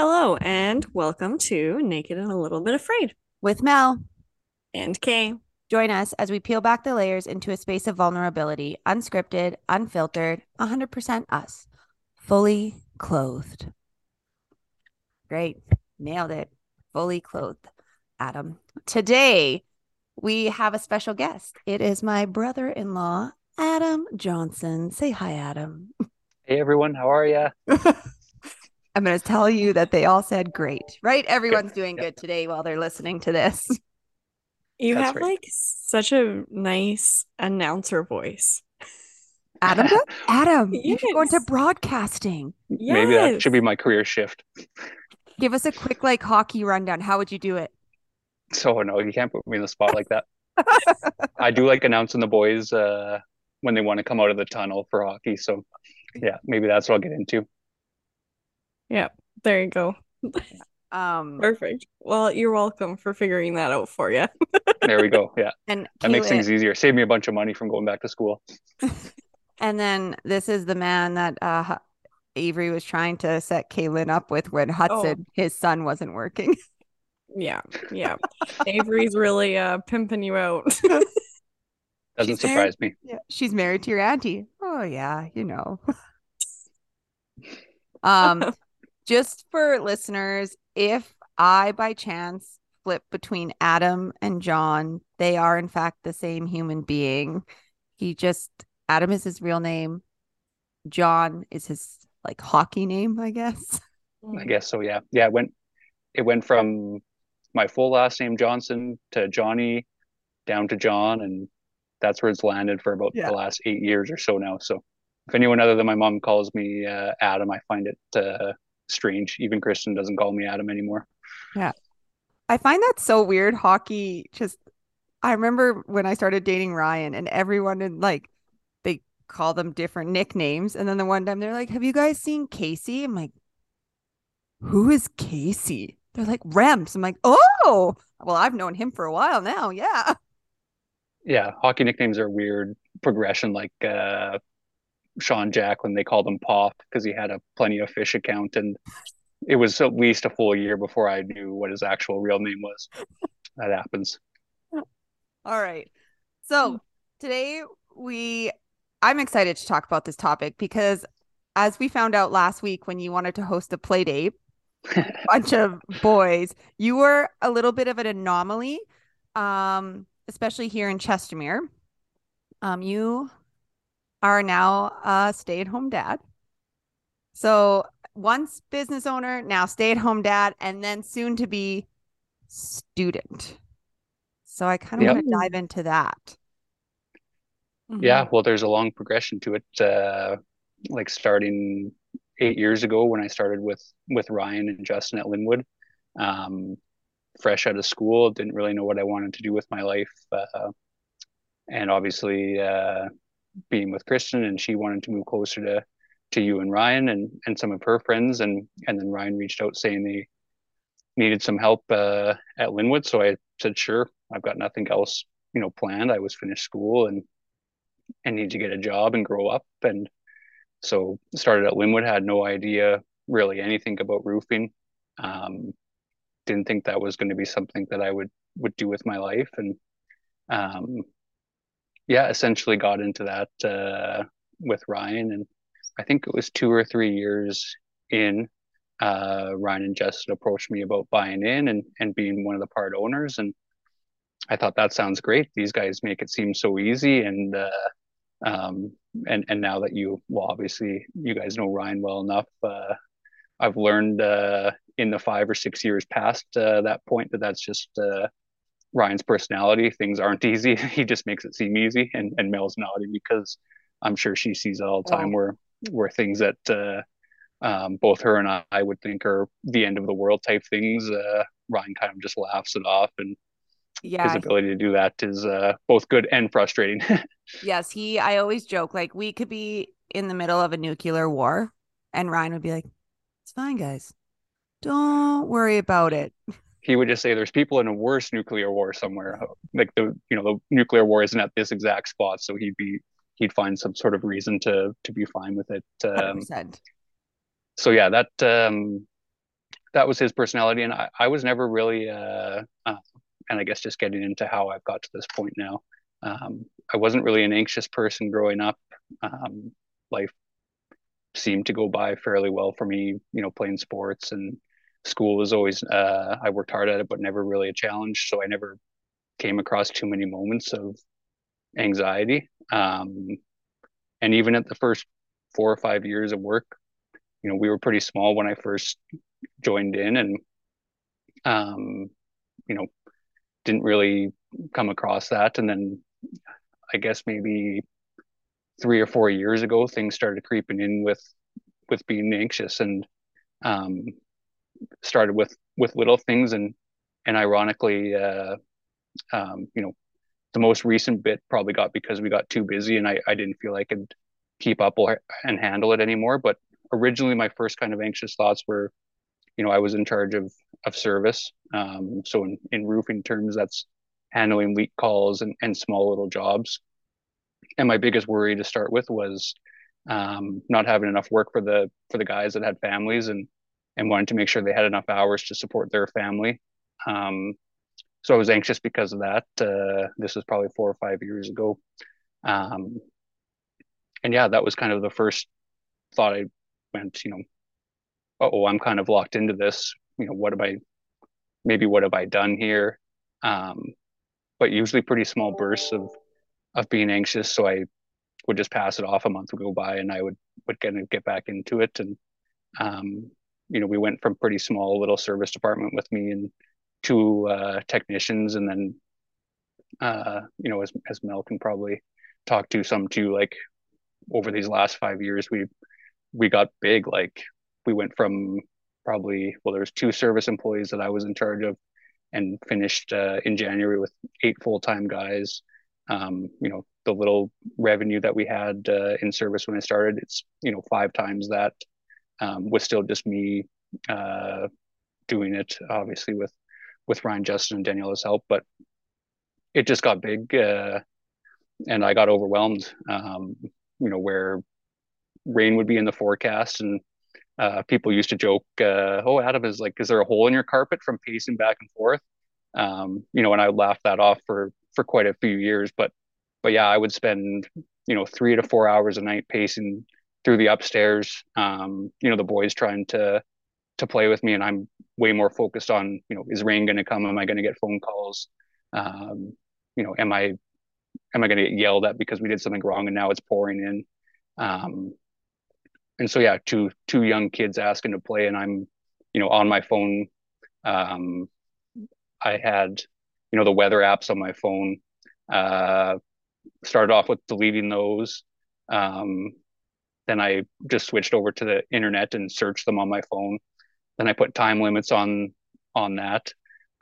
Hello, and welcome to Naked and a Little Bit Afraid with Mel. and Kae. Join us as we peel back the layers into a space of vulnerability, unscripted, unfiltered, 100% us, fully clothed. Great. Nailed it. Fully clothed, Adam. Today, we have a special guest. It is my brother in law, Adam Johnson. Say hi, Adam. Hey everyone, how are ya? I'm going to tell you that they all said great, right? Everyone's doing Yeah. good today while they're listening to this. You That's have right. like such a nice announcer voice. Adam, does? Adam, you should go into Yes. broadcasting. Maybe that should be my career shift. Give us a quick like hockey rundown. How would you do it? So no, you can't put me in the spot like that. I do like announcing the boys uh when they want to come out of the tunnel for hockey. So yeah, maybe that's what I'll get into. Yeah, there you go. Um, Perfect. Well, you're welcome for figuring that out for you. There we go. Yeah, and that makes things easier. Save me a bunch of money from going back to school. and then this is the man that uh Avery was trying to set Kaylin up with when Hudson, his son, wasn't working. Yeah, yeah. Avery's really uh pimping you out. Doesn't She's there. surprise me. Yeah, she's married to your auntie. Oh yeah, you know. um, just for listeners, if I by chance flip between Adam and John, they are in fact the same human being. He just Adam is his real name. John is his like hockey name, I guess. I guess so. Yeah, yeah. It went it went from my full last name Johnson to Johnny, down to John, and that's where it's landed for about Yeah. the last eight years or so now. So if anyone other than my mom calls me uh, Adam, I find it uh, strange. Even Kristen doesn't call me Adam anymore. Yeah. I find that so weird. Hockey just I remember when I started dating Ryan and everyone in like they call them different nicknames. And then the one time they're like, Have you guys seen Casey? I'm like, Who is Casey? They're like Rems. I'm like, Oh, well, I've known him for a while now. Yeah. Yeah, hockey nicknames are weird progression. Like uh, Sean Jack when they called him Pop because he had a plenty of fish account, and it was at least a full year before I knew what his actual real name was. That happens. All right. So today we I'm excited to talk about this topic because as we found out last week when you wanted to host a play date, a bunch of boys, you were a little bit of an anomaly, um, especially here in Chestermere. Um, you are now a stay-at-home dad. So once business owner, now stay-at-home dad, and then soon to be student. So I kind of Yep. want to dive into that. Mhm. Yeah, well, there's a long progression to it. Uh, like starting eight years ago when I started with with Ryan and Justin at Linwood, um, fresh out of school, didn't really know what I wanted to do with my life, uh, and obviously uh, being with Kristen, and she wanted to move closer to to you and Ryan and and some of her friends, and and then Ryan reached out saying they needed some help uh, at Linwood, so I said sure. I've got nothing else, you know, planned. I was finished school and and need to get a job and grow up. And so started at Linwood, had no idea really anything about roofing. Um, didn't think that was going to be something that I would would do with my life. And um, yeah, essentially got into that uh, with Ryan. And I think it was two or three years in, uh, Ryan and Justin approached me about buying in and, and being one of the part owners. And I thought that sounds great. These guys make it seem so easy. And uh, um, and and now that you well obviously you guys know Ryan well enough uh, I've learned uh, in the five or six years past uh, that point that that's just uh, Ryan's personality things aren't easy he just makes it seem easy and and Mel's nodding because I'm sure she sees it all the time where where things that uh, um, both her and I would think are the end of the world type things uh, Ryan kind of just laughs it off and Yeah. his ability to do that is uh, both good and frustrating Yes. He, I always joke like we could be in the middle of a nuclear war and Ryan would be like, It's fine, guys. Don't worry about it. he would just say there's people in a worse nuclear war somewhere like the you know the nuclear war isn't at this exact spot so he'd be he'd find some sort of reason to to be fine with it um, so yeah that um that was his personality, and I, I was never really, uh, uh, and I guess just getting into how I've got to this point now. Um, I wasn't really an anxious person growing up. Um, life seemed to go by fairly well for me, you know, playing sports and school was always, uh, I worked hard at it, but never really a challenge. So I never came across too many moments of anxiety. Um, and even at the first four or five years of work, you know, we were pretty small when I first joined in and, um, you know, didn't really come across that. And then I guess maybe three or four years ago, things started creeping in with with being anxious and um, started with with little things and and ironically, uh, um, you know, the most recent bit probably got because we got too busy and I, I didn't feel I could keep up or, and handle it anymore. But originally, my first kind of anxious thoughts were, you know, I was in charge of of service. Um, so in, in roofing terms, that's handling leak calls and, and small little jobs and my biggest worry to start with was um, not having enough work for the for the guys that had families and and wanted to make sure they had enough hours to support their family. Um, so I was anxious because of that. Uh, this was probably four or five years ago, um, and yeah, that was kind of the first thought I went. You know, oh, I'm kind of locked into this. You know, what have I? Maybe what have I done here? Um, but usually pretty small bursts of of being anxious. So I would just pass it off. A month would go by, and I would would get get back into it. And um, you know, we went from pretty small little service department with me and two uh, technicians, and then uh, you know, as as Mel can probably talk to some too, like over these last five years, we we got big. Like we went from probably well, there's two service employees that I was in charge of, and finished uh, in January with eight full time guys um, you know the little revenue that we had uh, in service when I started it's you know five times that um, with still just me uh, doing it obviously with with Ryan Justin and Daniela's help but it just got big uh, and I got overwhelmed um, you know where rain would be in the forecast and uh, people used to joke uh, oh Adam is like is there a hole in your carpet from pacing back and forth um, you know and I laughed that off for for quite a few years. But but yeah, I would spend you know three to four hours a night pacing through the upstairs. Um, you know, the boys trying to to play with me, and I'm way more focused on you know is rain going to come? Am I going to get phone calls? Um, you know, am I am I going to get yelled at because we did something wrong and now it's pouring in? Um, and so yeah, two two young kids asking to play, and I'm you know on my phone. Um, I had you know the weather apps on my phone. Uh, started off with deleting those. Um, then I just switched over to the internet and searched them on my phone. Then I put time limits on on that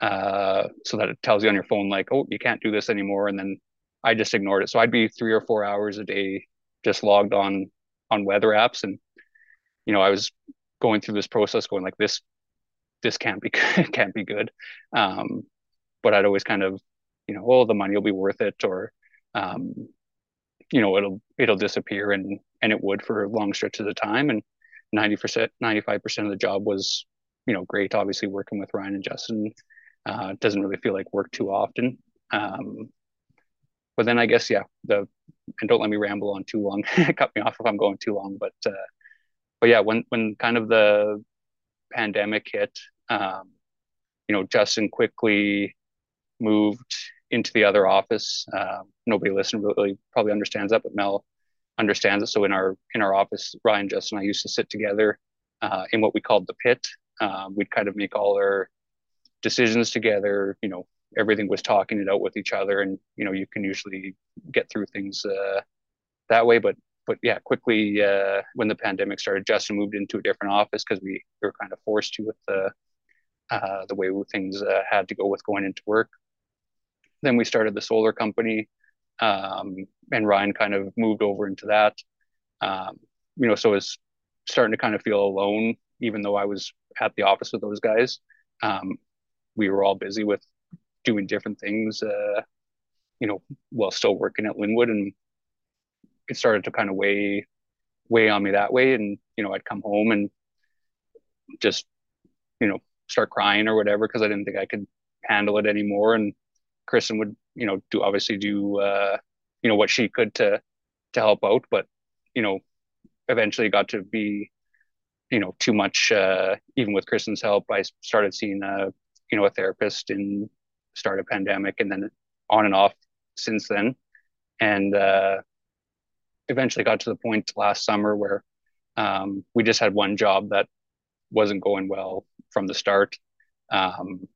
uh, so that it tells you on your phone like, oh, you can't do this anymore. And then I just ignored it. So I'd be three or four hours a day just logged on on weather apps, and you know I was going through this process, going like this this can't be can't be good. Um, but I'd always kind of, you know, oh, the money will be worth it, or, um, you know, it'll it'll disappear, and and it would for long stretches of time, and ninety percent, ninety five percent of the job was, you know, great. Obviously, working with Ryan and Justin uh, doesn't really feel like work too often. Um, but then I guess yeah, the and don't let me ramble on too long. Cut me off if I'm going too long, but uh, but yeah, when when kind of the pandemic hit, um, you know, Justin quickly moved into the other office. Uh, nobody listening really probably understands that, but Mel understands it. So in our in our office, Ryan, Justin, and I used to sit together uh, in what we called the pit. Uh, we'd kind of make all our decisions together. You know, everything was talking it out with each other, and you know, you can usually get through things uh, that way. But but yeah, quickly uh, when the pandemic started, Justin moved into a different office because we, we were kind of forced to with the uh, the way things had to go with going into work then we started the solar company, um, and Ryan kind of moved over into that. Um, you know, so it's starting to kind of feel alone, even though I was at the office with those guys. Um, we were all busy with doing different things, uh, you know, while still working at Linwood, and it started to kind of weigh weigh on me that way. And you know, I'd come home and just you know, start crying or whatever because I didn't think I could handle it anymore. And Kristen would, you know, do obviously do, uh, you know, what she could to to help out, but you know, eventually got to be, you know, too much. Uh, even with Kristen's help, I started seeing a, you know, a therapist in start of pandemic, and then on and off since then, and uh, eventually got to the point last summer where um, we just had one job that wasn't going well from the start. Um,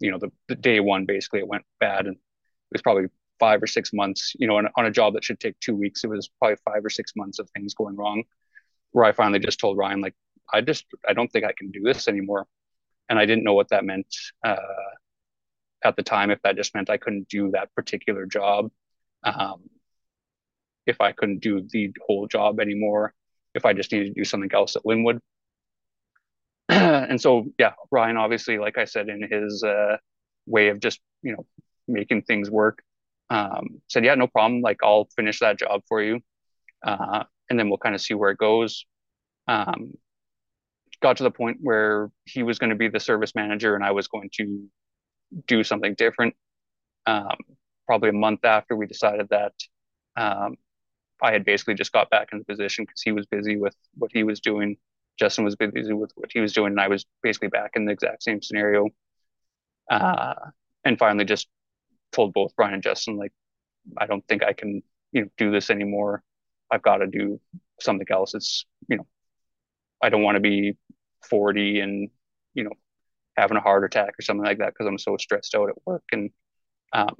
you know, the, the day one basically it went bad, and it was probably five or six months. You know, on, on a job that should take two weeks, it was probably five or six months of things going wrong. Where I finally just told Ryan, like, I just I don't think I can do this anymore, and I didn't know what that meant uh, at the time. If that just meant I couldn't do that particular job, um, if I couldn't do the whole job anymore, if I just needed to do something else at Linwood. and so, yeah, Ryan, obviously, like I said, in his uh, way of just, you know, making things work, um, said, yeah, no problem. Like, I'll finish that job for you. Uh, and then we'll kind of see where it goes. Um, got to the point where he was going to be the service manager and I was going to do something different. Um, probably a month after we decided that um, I had basically just got back in the position because he was busy with what he was doing Justin was busy with what he was doing, and I was basically back in the exact same scenario. Uh, and finally, just told both Brian and Justin, like, I don't think I can, you know, do this anymore. I've got to do something else. It's, you know, I don't want to be 40 and, you know, having a heart attack or something like that because I'm so stressed out at work. And um,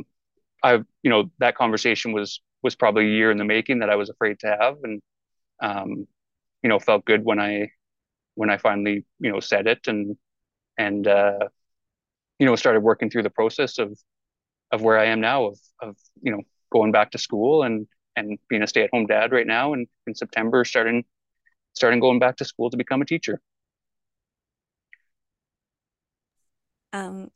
I've, you know, that conversation was was probably a year in the making that I was afraid to have, and um, you know, felt good when I when I finally, you know, said it and and uh, you know started working through the process of of where I am now of of you know going back to school and and being a stay at home dad right now and in September starting starting going back to school to become a teacher. Um,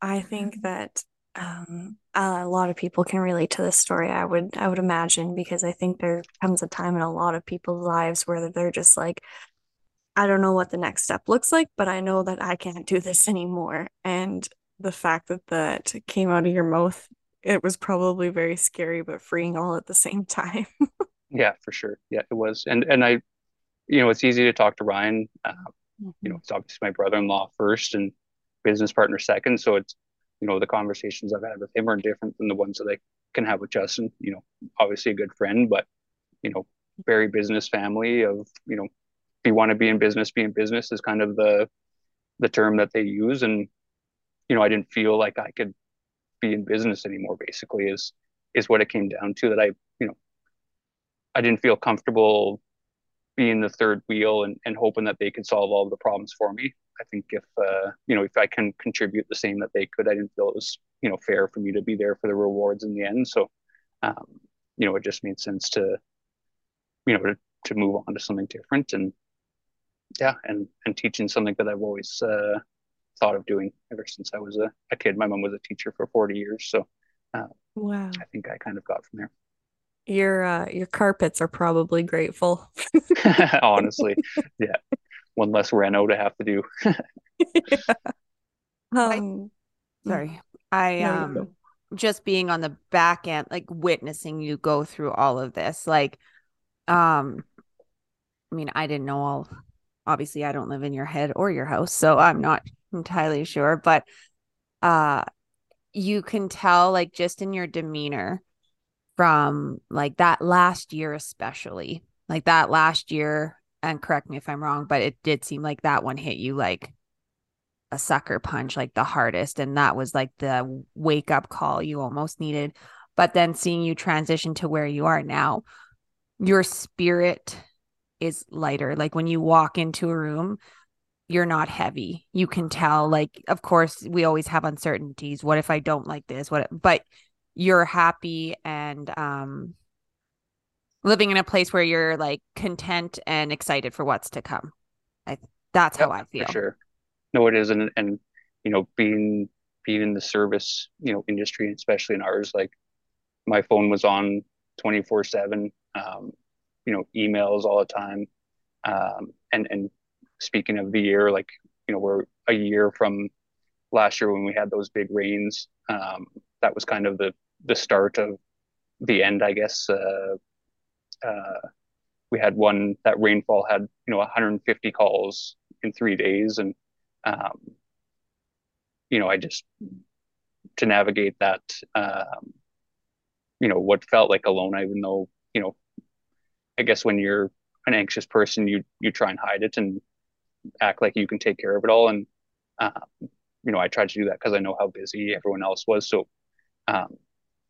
I think that um, a lot of people can relate to this story. I would I would imagine because I think there comes a time in a lot of people's lives where they're just like, I don't know what the next step looks like, but I know that I can't do this anymore. And the fact that that came out of your mouth, it was probably very scary, but freeing all at the same time. yeah, for sure. Yeah, it was. And and I, you know, it's easy to talk to Ryan. Uh, mm-hmm. You know, it's obviously my brother-in-law first and business partner second. So it's, you know, the conversations I've had with him are different than the ones that I can have with Justin. You know, obviously a good friend, but you know, very business family of you know if you want to be in business, be in business is kind of the the term that they use. And you know, I didn't feel like I could be in business anymore. Basically, is is what it came down to. That I, you know, I didn't feel comfortable being the third wheel and, and hoping that they could solve all the problems for me. I think if uh, you know if I can contribute the same that they could, I didn't feel it was you know fair for me to be there for the rewards in the end. So, um, you know, it just made sense to you know to, to move on to something different and yeah, and and teaching something that I've always uh, thought of doing ever since I was a, a kid. My mom was a teacher for 40 years, so uh, wow, I think I kind of got from there. Your uh, your carpets are probably grateful. Honestly, yeah, one less reno to have to do. yeah. Um, I, sorry, I um just being on the back end, like witnessing you go through all of this, like um I mean, I didn't know all obviously I don't live in your head or your house, so I'm not entirely sure, but uh you can tell like just in your demeanor from like that last year especially. Like that last year and correct me if I'm wrong, but it did seem like that one hit you like a sucker punch like the hardest and that was like the wake up call you almost needed. But then seeing you transition to where you are now, your spirit is lighter. Like when you walk into a room, you're not heavy. You can tell, like, of course, we always have uncertainties. What if I don't like this? What, but you're happy and, um, living in a place where you're like content and excited for what's to come. I, that's yep, how I feel. For sure. No, it is. And, and, you know, being, being in the service, you know, industry, especially in ours, like my phone was on 24 seven. Um, you know emails all the time um, and and speaking of the year like you know, we're a year from last year when we had those big rains. Um, that was kind of the the start of the end, I guess. Uh, uh, we had one that rainfall had you know 150 calls in three days, and um, you know I just to navigate that, um, you know, what felt like alone, even though you know, I guess when you're an anxious person, you you try and hide it and act like you can take care of it all, and um, you know I tried to do that because I know how busy everyone else was, so. Um,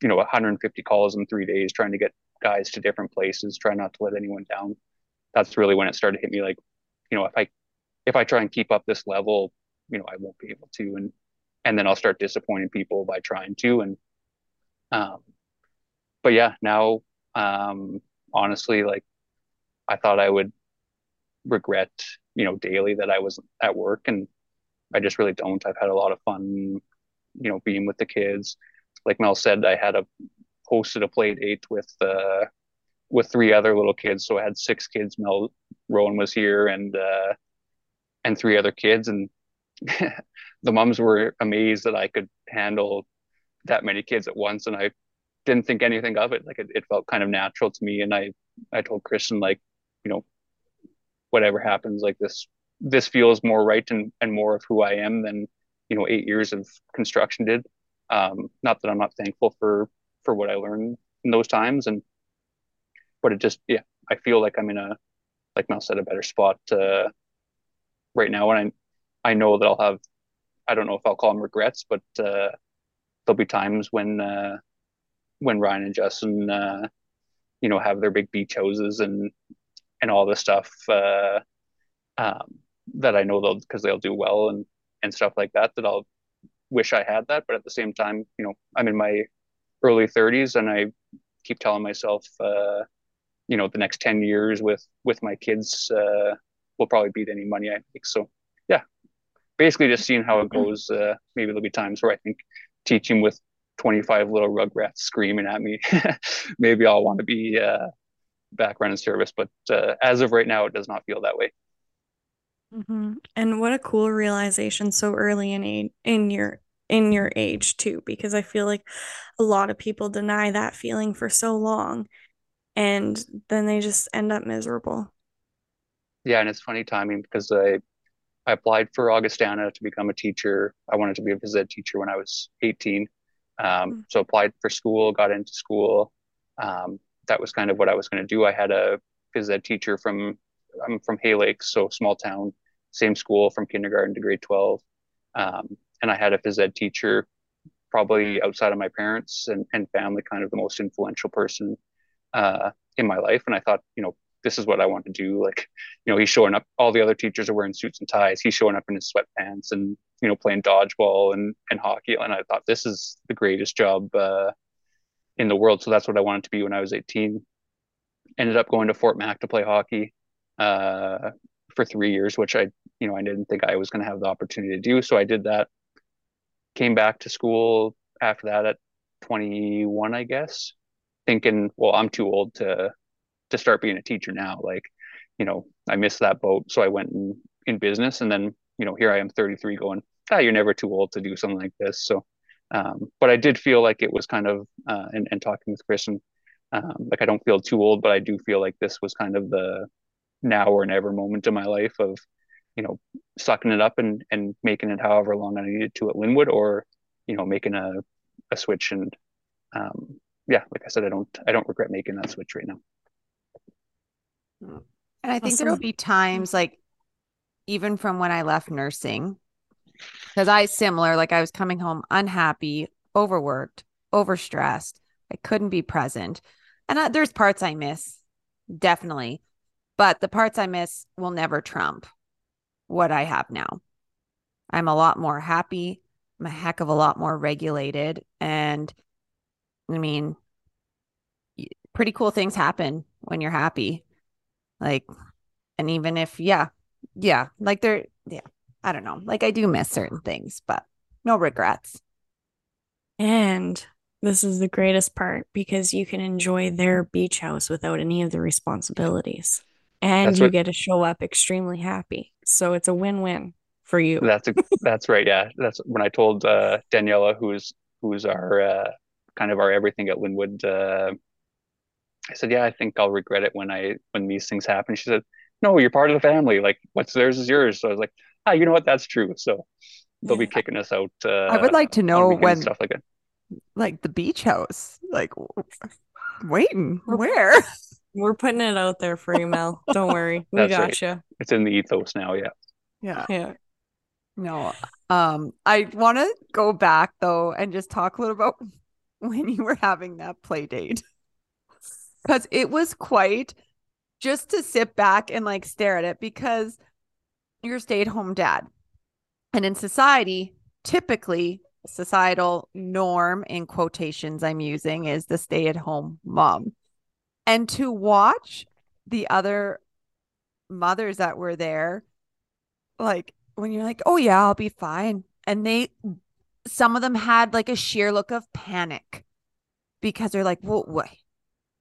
you know 150 calls in three days trying to get guys to different places try not to let anyone down. That's really when it started to hit me like you know if i if i try and keep up this level you know i won't be able to. And and then i'll start disappointing people by trying to. And um but yeah now um honestly like i thought i would regret you know daily that i was at work and i just really don't i've had a lot of fun you know being with the kids like Mel said, I had a hosted a play date with uh, with three other little kids. So I had six kids. Mel Rowan was here and uh, and three other kids, and the moms were amazed that I could handle that many kids at once, and I didn't think anything of it. Like it, it felt kind of natural to me, and I I told Kristen like you know whatever happens, like this this feels more right and and more of who I am than you know eight years of construction did. Um, not that I'm not thankful for for what I learned in those times, and but it just yeah, I feel like I'm in a like Mel said a better spot uh, right now, and I I know that I'll have I don't know if I'll call them regrets, but uh, there'll be times when uh, when Ryan and Justin uh, you know have their big beach houses and and all this stuff uh, um, that I know they'll because they'll do well and and stuff like that that I'll wish I had that, but at the same time, you know, I'm in my early 30s and I keep telling myself, uh, you know, the next 10 years with with my kids uh, will probably beat any money I make. So, yeah, basically just seeing how it goes. Uh, maybe there'll be times where I think teaching with 25 little rugrats screaming at me, maybe I'll want to be uh, back running service. But uh, as of right now, it does not feel that way. Mm-hmm. And what a cool realization so early in age, in your in your age too, because I feel like a lot of people deny that feeling for so long, and then they just end up miserable. Yeah, and it's funny timing because I I applied for Augustana to become a teacher. I wanted to be a phys ed teacher when I was 18. Um, mm-hmm. So applied for school, got into school. Um, that was kind of what I was going to do. I had a phys ed teacher from I'm from Hay Lakes, so small town, same school from kindergarten to grade 12. Um, and I had a phys ed teacher, probably outside of my parents and, and family, kind of the most influential person uh, in my life. And I thought, you know, this is what I want to do. Like, you know, he's showing up. All the other teachers are wearing suits and ties. He's showing up in his sweatpants and you know playing dodgeball and and hockey. And I thought this is the greatest job uh, in the world. So that's what I wanted to be when I was 18. Ended up going to Fort Mac to play hockey uh, for three years, which I, you know, I didn't think I was going to have the opportunity to do. So I did that. Came back to school after that at 21, I guess, thinking, well, I'm too old to to start being a teacher now. Like, you know, I missed that boat, so I went in, in business, and then, you know, here I am, 33, going, ah, you're never too old to do something like this. So, um, but I did feel like it was kind of, uh, and, and talking with Chris, and um, like I don't feel too old, but I do feel like this was kind of the now or never moment in my life of you know sucking it up and and making it however long I needed to at Linwood or you know making a a switch. And um yeah like I said I don't I don't regret making that switch right now. And I think awesome. there'll be times like even from when I left nursing because I similar like I was coming home unhappy overworked overstressed I couldn't be present and uh, there's parts I miss definitely but the parts I miss will never trump what I have now. I'm a lot more happy. I'm a heck of a lot more regulated. And I mean, pretty cool things happen when you're happy. Like, and even if, yeah, yeah, like they're, yeah, I don't know. Like I do miss certain things, but no regrets. And this is the greatest part because you can enjoy their beach house without any of the responsibilities and That's you what, get to show up extremely happy. So it's a win-win for you. That's a, that's right. Yeah, that's when I told uh, Daniela, who's who's our uh, kind of our everything at Linwood. Uh, I said, yeah, I think I'll regret it when I when these things happen. She said, no, you're part of the family. Like what's theirs is yours. So I was like, ah, you know what? That's true. So they'll be kicking us out. Uh, I would like to know when stuff like that. Like the beach house, like waiting where? We're putting it out there for you, Mel. Don't worry, we got right. you. It's in the ethos now. Yeah. Yeah. Yeah. No. Um, I want to go back though and just talk a little about when you were having that play date. Because it was quite just to sit back and like stare at it because you're stay-at-home dad. And in society, typically societal norm in quotations I'm using is the stay-at-home mom. And to watch the other mothers that were there like when you're like, oh yeah, I'll be fine. And they, some of them had like a sheer look of panic because they're like, well, what?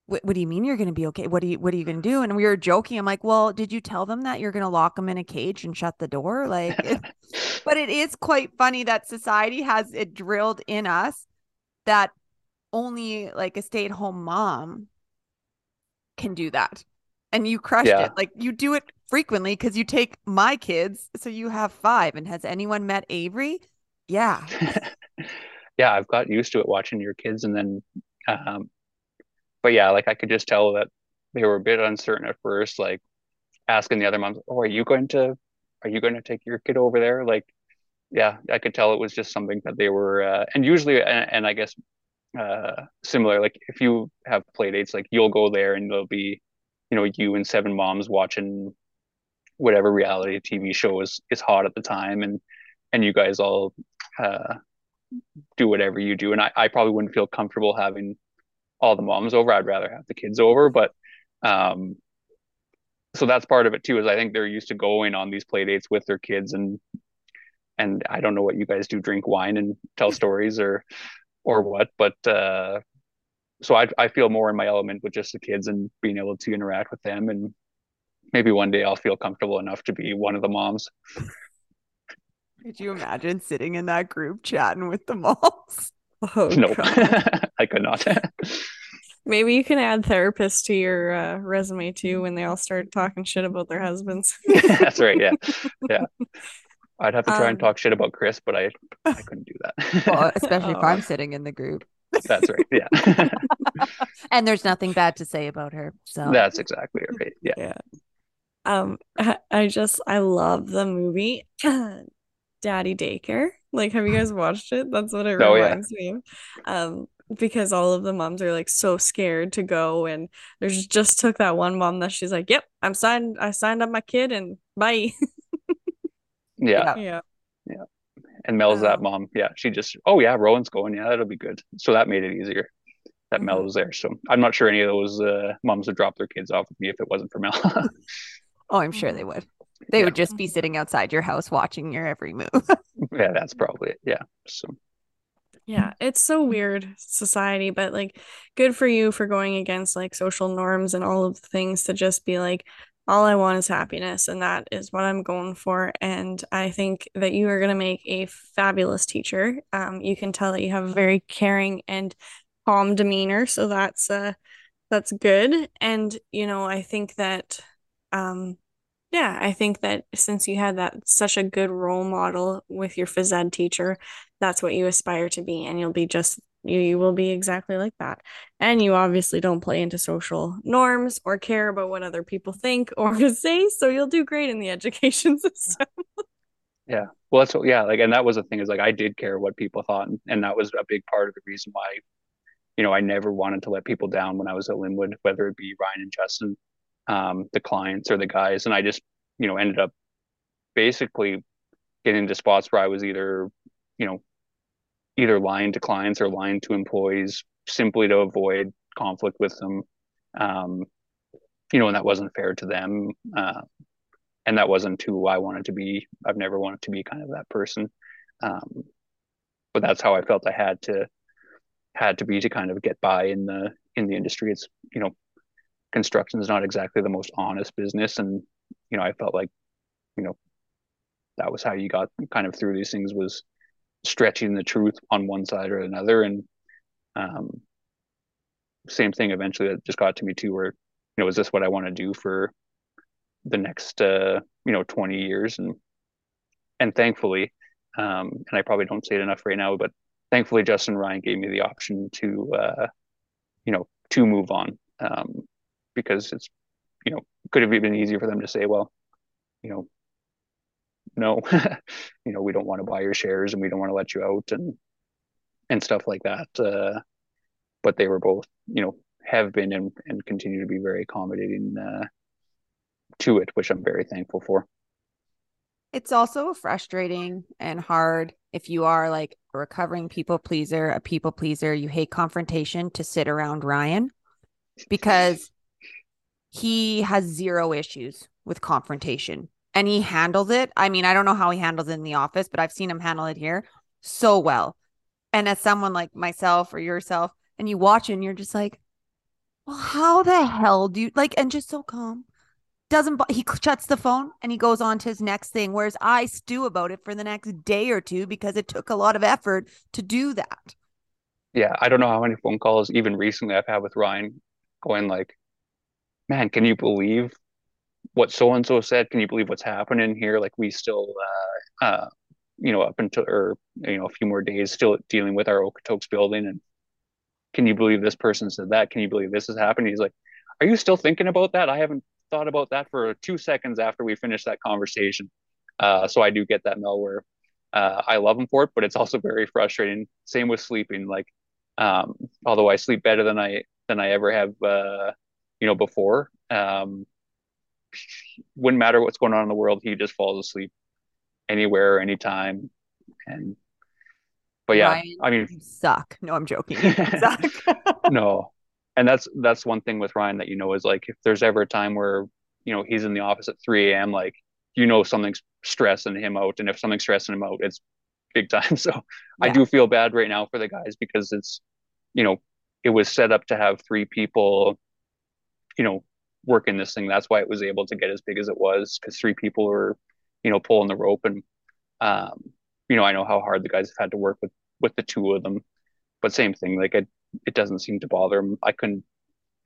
What, what do you mean you're going to be okay? What are you What are you going to do? And we were joking. I'm like, well, did you tell them that you're going to lock them in a cage and shut the door? Like, but it is quite funny that society has it drilled in us that only like a stay at home mom can do that and you crushed yeah. it. Like you do it frequently because you take my kids, so you have five. And has anyone met Avery? Yeah. yeah, I've got used to it watching your kids, and then, um, but yeah, like I could just tell that they were a bit uncertain at first, like asking the other moms, "Oh, are you going to, are you going to take your kid over there?" Like, yeah, I could tell it was just something that they were, uh, and usually, and, and I guess uh similar like if you have play dates like you'll go there and there'll be you know you and seven moms watching whatever reality TV show is is hot at the time, and and you guys all uh, do whatever you do. And I, I probably wouldn't feel comfortable having all the moms over. I'd rather have the kids over, but um, so that's part of it too. Is I think they're used to going on these play dates with their kids, and and I don't know what you guys do, drink wine and tell stories or or what, but uh, so I I feel more in my element with just the kids and being able to interact with them and maybe one day I'll feel comfortable enough to be one of the moms. Could you imagine sitting in that group chatting with the moms? Oh, nope, I could not. Maybe you can add therapists to your uh, resume too when they all start talking shit about their husbands. That's right. Yeah, yeah. I'd have to try um, and talk shit about Chris, but I I couldn't do that. well, especially if I'm sitting in the group. That's right. Yeah. and there's nothing bad to say about her. So that's exactly right. Yeah. Yeah. Um, I just I love the movie Daddy Daycare. Like, have you guys watched it? That's what it oh, reminds yeah. me of. Um, because all of the moms are like so scared to go, and there's just took that one mom that she's like, "Yep, I'm signed. I signed up my kid, and bye." yeah. Yeah. Yeah. And Mel's um, that mom. Yeah. She just, oh yeah, Rowan's going. Yeah, that'll be good. So that made it easier that mm-hmm. Mel was there. So I'm not sure any of those uh, moms would drop their kids off with me if it wasn't for Mel. Oh, I'm sure they would. They yeah. would just be sitting outside your house watching your every move. yeah, that's probably it. Yeah. So yeah, it's so weird society, but like good for you for going against like social norms and all of the things to just be like all I want is happiness and that is what I'm going for and I think that you are going to make a fabulous teacher. Um you can tell that you have a very caring and calm demeanor, so that's uh that's good and you know, I think that um yeah i think that since you had that such a good role model with your phys ed teacher that's what you aspire to be and you'll be just you, you will be exactly like that. And you obviously don't play into social norms or care about what other people think or say so you'll do great in the education system. Yeah well that's what yeah like and that was the thing is like i did care what people thought and, and that was a big part of the reason why you know i never wanted to let people down when i was at linwood whether it be ryan and justin um, the clients or the guys, and I just you know ended up basically getting into spots where I was either you know either lying to clients or lying to employees simply to avoid conflict with them. Um, you know, and that wasn't fair to them. Uh, and that wasn't who I wanted to be. I've never wanted to be kind of that person. Um, but that's how I felt I had to had to be to kind of get by in the in the industry. It's you know construction is not exactly the most honest business. And you know i felt like you know that was how you got kind of through these things was stretching the truth on one side or another. And um, same thing eventually that just got to me too where you know is this what i want to do for the next uh, you know 20 years? And and thankfully um, and i probably don't say it enough right now but thankfully justin ryan gave me the option to uh, you know to move on. Um, because it's you know could have been easier for them to say well you know no you know we don't want to buy your shares and we don't want to let you out and and stuff like that uh, but they were both you know have been and, and continue to be very accommodating uh, to it which i'm very thankful for. It's also frustrating and hard if you are like a recovering people pleaser a people pleaser you hate confrontation to sit around ryan because he has zero issues with confrontation and he handles it. I mean, I don't know how he handles it in the office, but I've seen him handle it here so well. And as someone like myself or yourself, and you watch and you're just like, well, how the hell do you like, and just so calm. Doesn't he shuts the phone and he goes on to his next thing, whereas I stew about it for the next day or two because it took a lot of effort to do that. Yeah, I don't know how many phone calls even recently I've had with Ryan going like, man, can you believe what so and so said? Can you believe what's happening here? Like we still, uh, uh, you know, up until or you know a few more days, still dealing with our Okotoks building, and can you believe this person said that? Can you believe this is happening? He's like, are you still thinking about that? I haven't thought about that for two seconds after we finished that conversation. Uh, so I do get that malware. uh, I love him for it, but it's also very frustrating. Same with sleeping. Like, um, although I sleep better than I than I ever have, uh, you know, before. Um, wouldn't matter what's going on in the world. He just falls asleep anywhere, anytime. And, but yeah, Ryan, I mean, suck. No, I'm joking. no. And that's, that's one thing with Ryan that, you know, is like, if there's ever a time where, you know, he's in the office at 3 a.m., like, you know, something's stressing him out. And if something's stressing him out, it's big time. So yeah. I do feel bad right now for the guys because it's, you know, it was set up to have three people, you know, working this thing. That's why it was able to get as big as it was because three people were, you know, pulling the rope. And, um, you know, I know how hard the guys have had to work with, with the two of them, but same thing. Like it, it doesn't seem to bother them. I couldn't,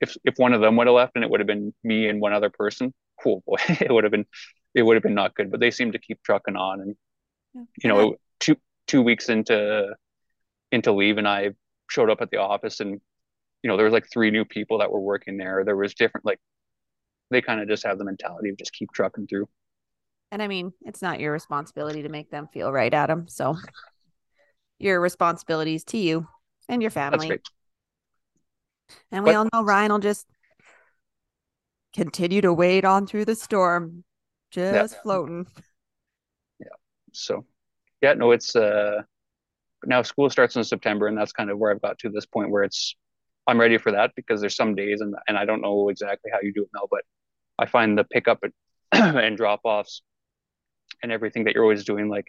if, if one of them would have left and it would have been me and one other person, cool boy, it would have been, it would have been not good, but they seem to keep trucking on. And, you know, two, two weeks into, into leave and I showed up at the office and you know there was like three new people that were working there there was different like they kind of just have the mentality of just keep trucking through. And I mean, it's not your responsibility to make them feel right, Adam. So your responsibilities to you and your family. And we but, all know Ryan will just continue to wade on through the storm, just yeah. floating. Yeah. So, yeah, no, it's uh now school starts in September, and that's kind of where I've got to this point where it's I'm ready for that because there's some days and and I don't know exactly how you do it now, but I find the pickup and drop offs and everything that you're always doing, like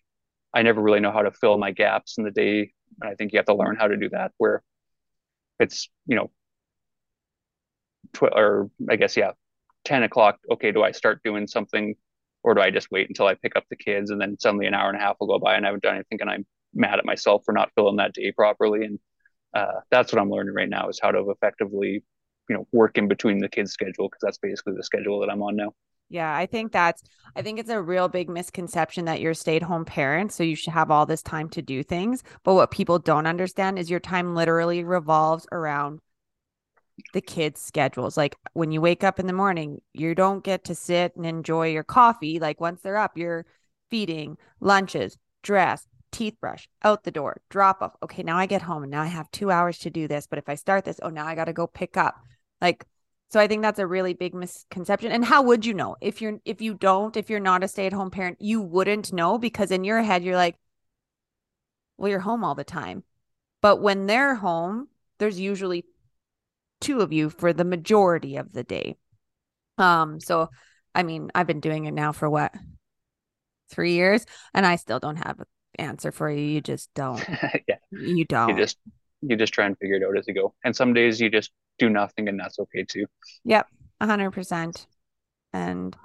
I never really know how to fill my gaps in the day. And I think you have to learn how to do that where it's, you know, tw- or I guess, yeah, 10 o'clock. Okay. Do I start doing something or do I just wait until I pick up the kids and then suddenly an hour and a half will go by and I haven't done anything and I'm mad at myself for not filling that day properly. And uh, that's what I'm learning right now is how to effectively you know work in between the kids schedule because that's basically the schedule that i'm on now. Yeah i think that's i think it's a real big misconception that you're a stay-at-home parent so you should have all this time to do things but what people don't understand is your time literally revolves around the kids schedules. Like when you wake up in the morning you don't get to sit and enjoy your coffee like once they're up you're feeding lunches dress teeth brush out the door drop off okay now i get home and now i have two hours to do this but if i start this oh now i got to go pick up like, so I think that's a really big misconception. And how would you know if you're if you don't, if you're not a stay-at-home parent, you wouldn't know because in your head you're like, well, you're home all the time. But when they're home, there's usually two of you for the majority of the day. Um, so I mean, I've been doing it now for what three years, and I still don't have an answer for you. You just don't. yeah, you don't. You just you just try and figure it out as you go. And some days you just do nothing and that's okay too. Yep. a hundred percent. And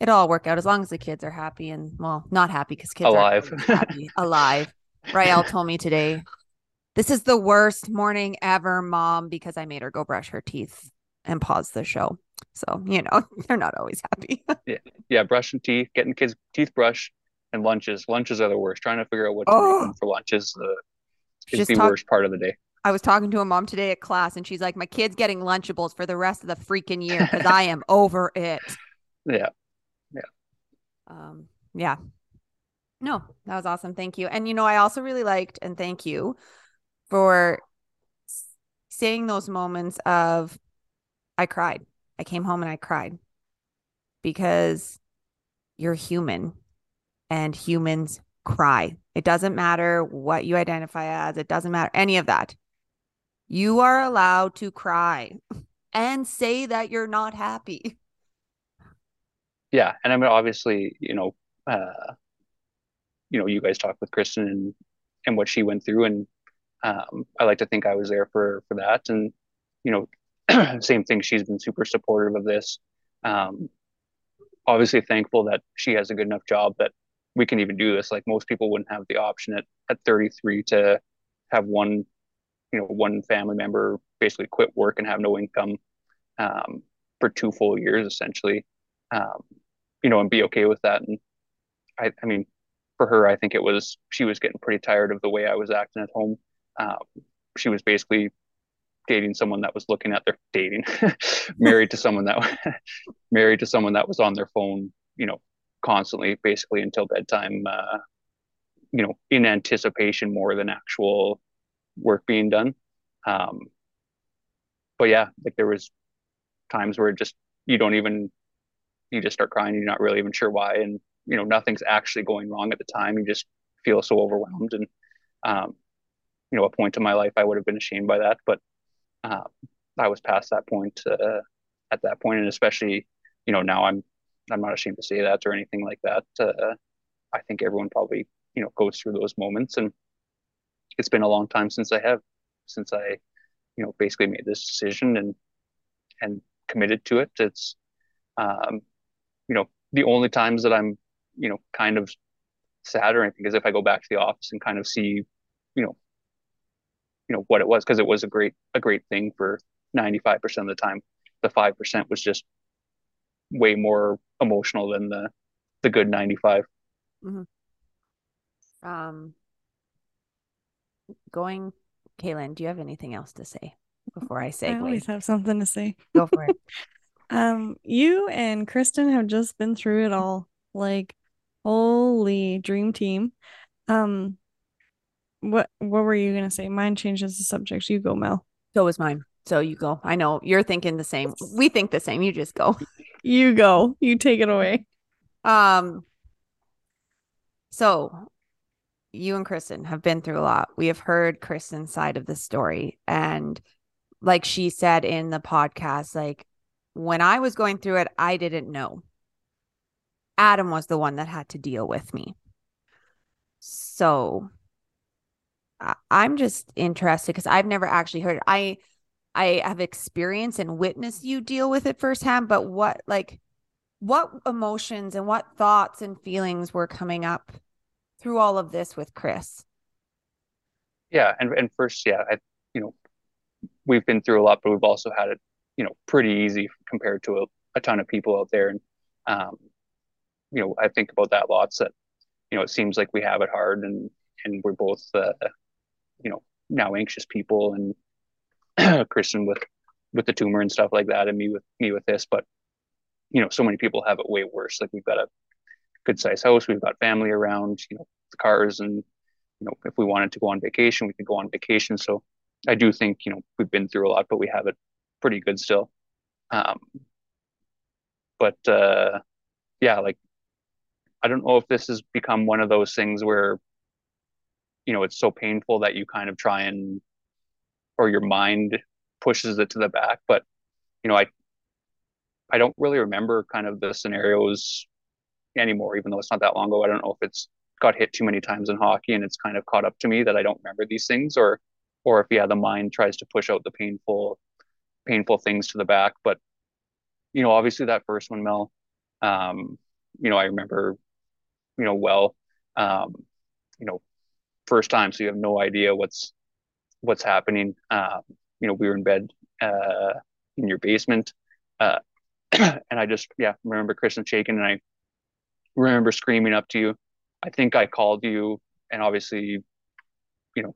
it'll all work out as long as the kids are happy and well, not happy because kids alive, are happy, alive. Rael told me today, this is the worst morning ever, mom, because I made her go brush her teeth and pause the show. So, you know, they're not always happy. yeah. Yeah. Brushing teeth, getting kids teeth brushed and lunches. Lunches are the worst. Trying to figure out what to Oh. make them for lunches uh, is the talk- worst part of the day. I was talking to a mom today at class and she's like, My kid's getting Lunchables for the rest of the freaking year because I am over it. Yeah. Yeah, um, yeah. No, that was awesome. Thank you. And you know, I also really liked and thank you for saying those moments of I cried. I came home and I cried because you're human and humans cry. It doesn't matter what you identify as, it doesn't matter any of that. You are allowed to cry and say that you're not happy. Yeah. And I mean, obviously, you know, uh, you know, you guys talked with Kristen and and what she went through, and um, I like to think I was there for for that. And you know, same thing. She's been super supportive of this. Um, obviously, thankful that she has a good enough job that we can even do this. Like most people wouldn't have the option at at 33 to have one, you know, one family member basically quit work and have no income um, for two full years, essentially. Um, you know, and be okay with that. And I, I mean, for her, I think it was she was getting pretty tired of the way I was acting at home. Um, she was basically dating someone that was looking at their dating, married to someone that married to someone that was on their phone, you know, constantly, basically until bedtime. Uh, you know, in anticipation more than actual work being done. Um, but yeah, like there was times where just you don't even you just start crying. You're not really even sure why, and you know nothing's actually going wrong at the time. You just feel so overwhelmed, and um, you know, a point in my life I would have been ashamed by that, but um, I was past that point uh, at that point, and especially you know now I'm I'm not ashamed to say that or anything like that. Uh, I think everyone probably you know goes through those moments, and it's been a long time since I have since I you know basically made this decision and and committed to it. It's um, you know, the only times that I'm, you know, kind of sad or anything is if I go back to the office and kind of see, you know, you know what it was because it was a great a great thing for 95% of the time. The 5% was just way more emotional than the the good 95. mm-hmm. Um, going, Kaylin, do you have anything else to say before I say? I always have something to say. Go for it. Um, you and Kristen have just been through it all. Like, holy dream team. Um, what what were you gonna say? Mine changes the subject. You go, Mel. So was mine. So you go. I know you're thinking the same. We think the same. You just go. You go. You take it away. Um. So, you and Kristen have been through a lot. We have heard Kristen's side of the story, and like she said in the podcast, like when I was going through it, I didn't know. Adam was the one that had to deal with me. So, I'm just interested because I've never actually heard. It. I I have experienced and witnessed you deal with it firsthand, but what like what emotions and what thoughts and feelings were coming up through all of this with Chris? Yeah, and and first, yeah, I you know, we've been through a lot, but we've also had it, you know, pretty easy compared to a, a ton of people out there. And um, you know, I think about that lots that, you know, it seems like we have it hard and and we're both uh, you know, now anxious people and Kristen with with the tumor and stuff like that and me with me with this, but you know, so many people have it way worse. Like we've got a good sized house, we've got family around, you know, the cars and you know, if we wanted to go on vacation, we could go on vacation. So I do think, you know, we've been through a lot, but we have it pretty good still. Um, but uh, yeah, like I don't know if this has become one of those things where, you know, it's so painful that you kind of try and, or your mind pushes it to the back. But, you know, I, I don't really remember kind of the scenarios anymore, even though it's not that long ago. I don't know if it's got hit too many times in hockey and it's kind of caught up to me that I don't remember these things or, or if, yeah, the mind tries to push out the painful, painful things to the back. But, you know, obviously that first one, Mel, um, you know, I remember, you know, well, um, you know, first time, so you have no idea what's what's happening. Um, you know, we were in bed uh, in your basement, uh, and I just yeah remember Kristen shaking, and I remember screaming up to you. I think I called you, and obviously, you know,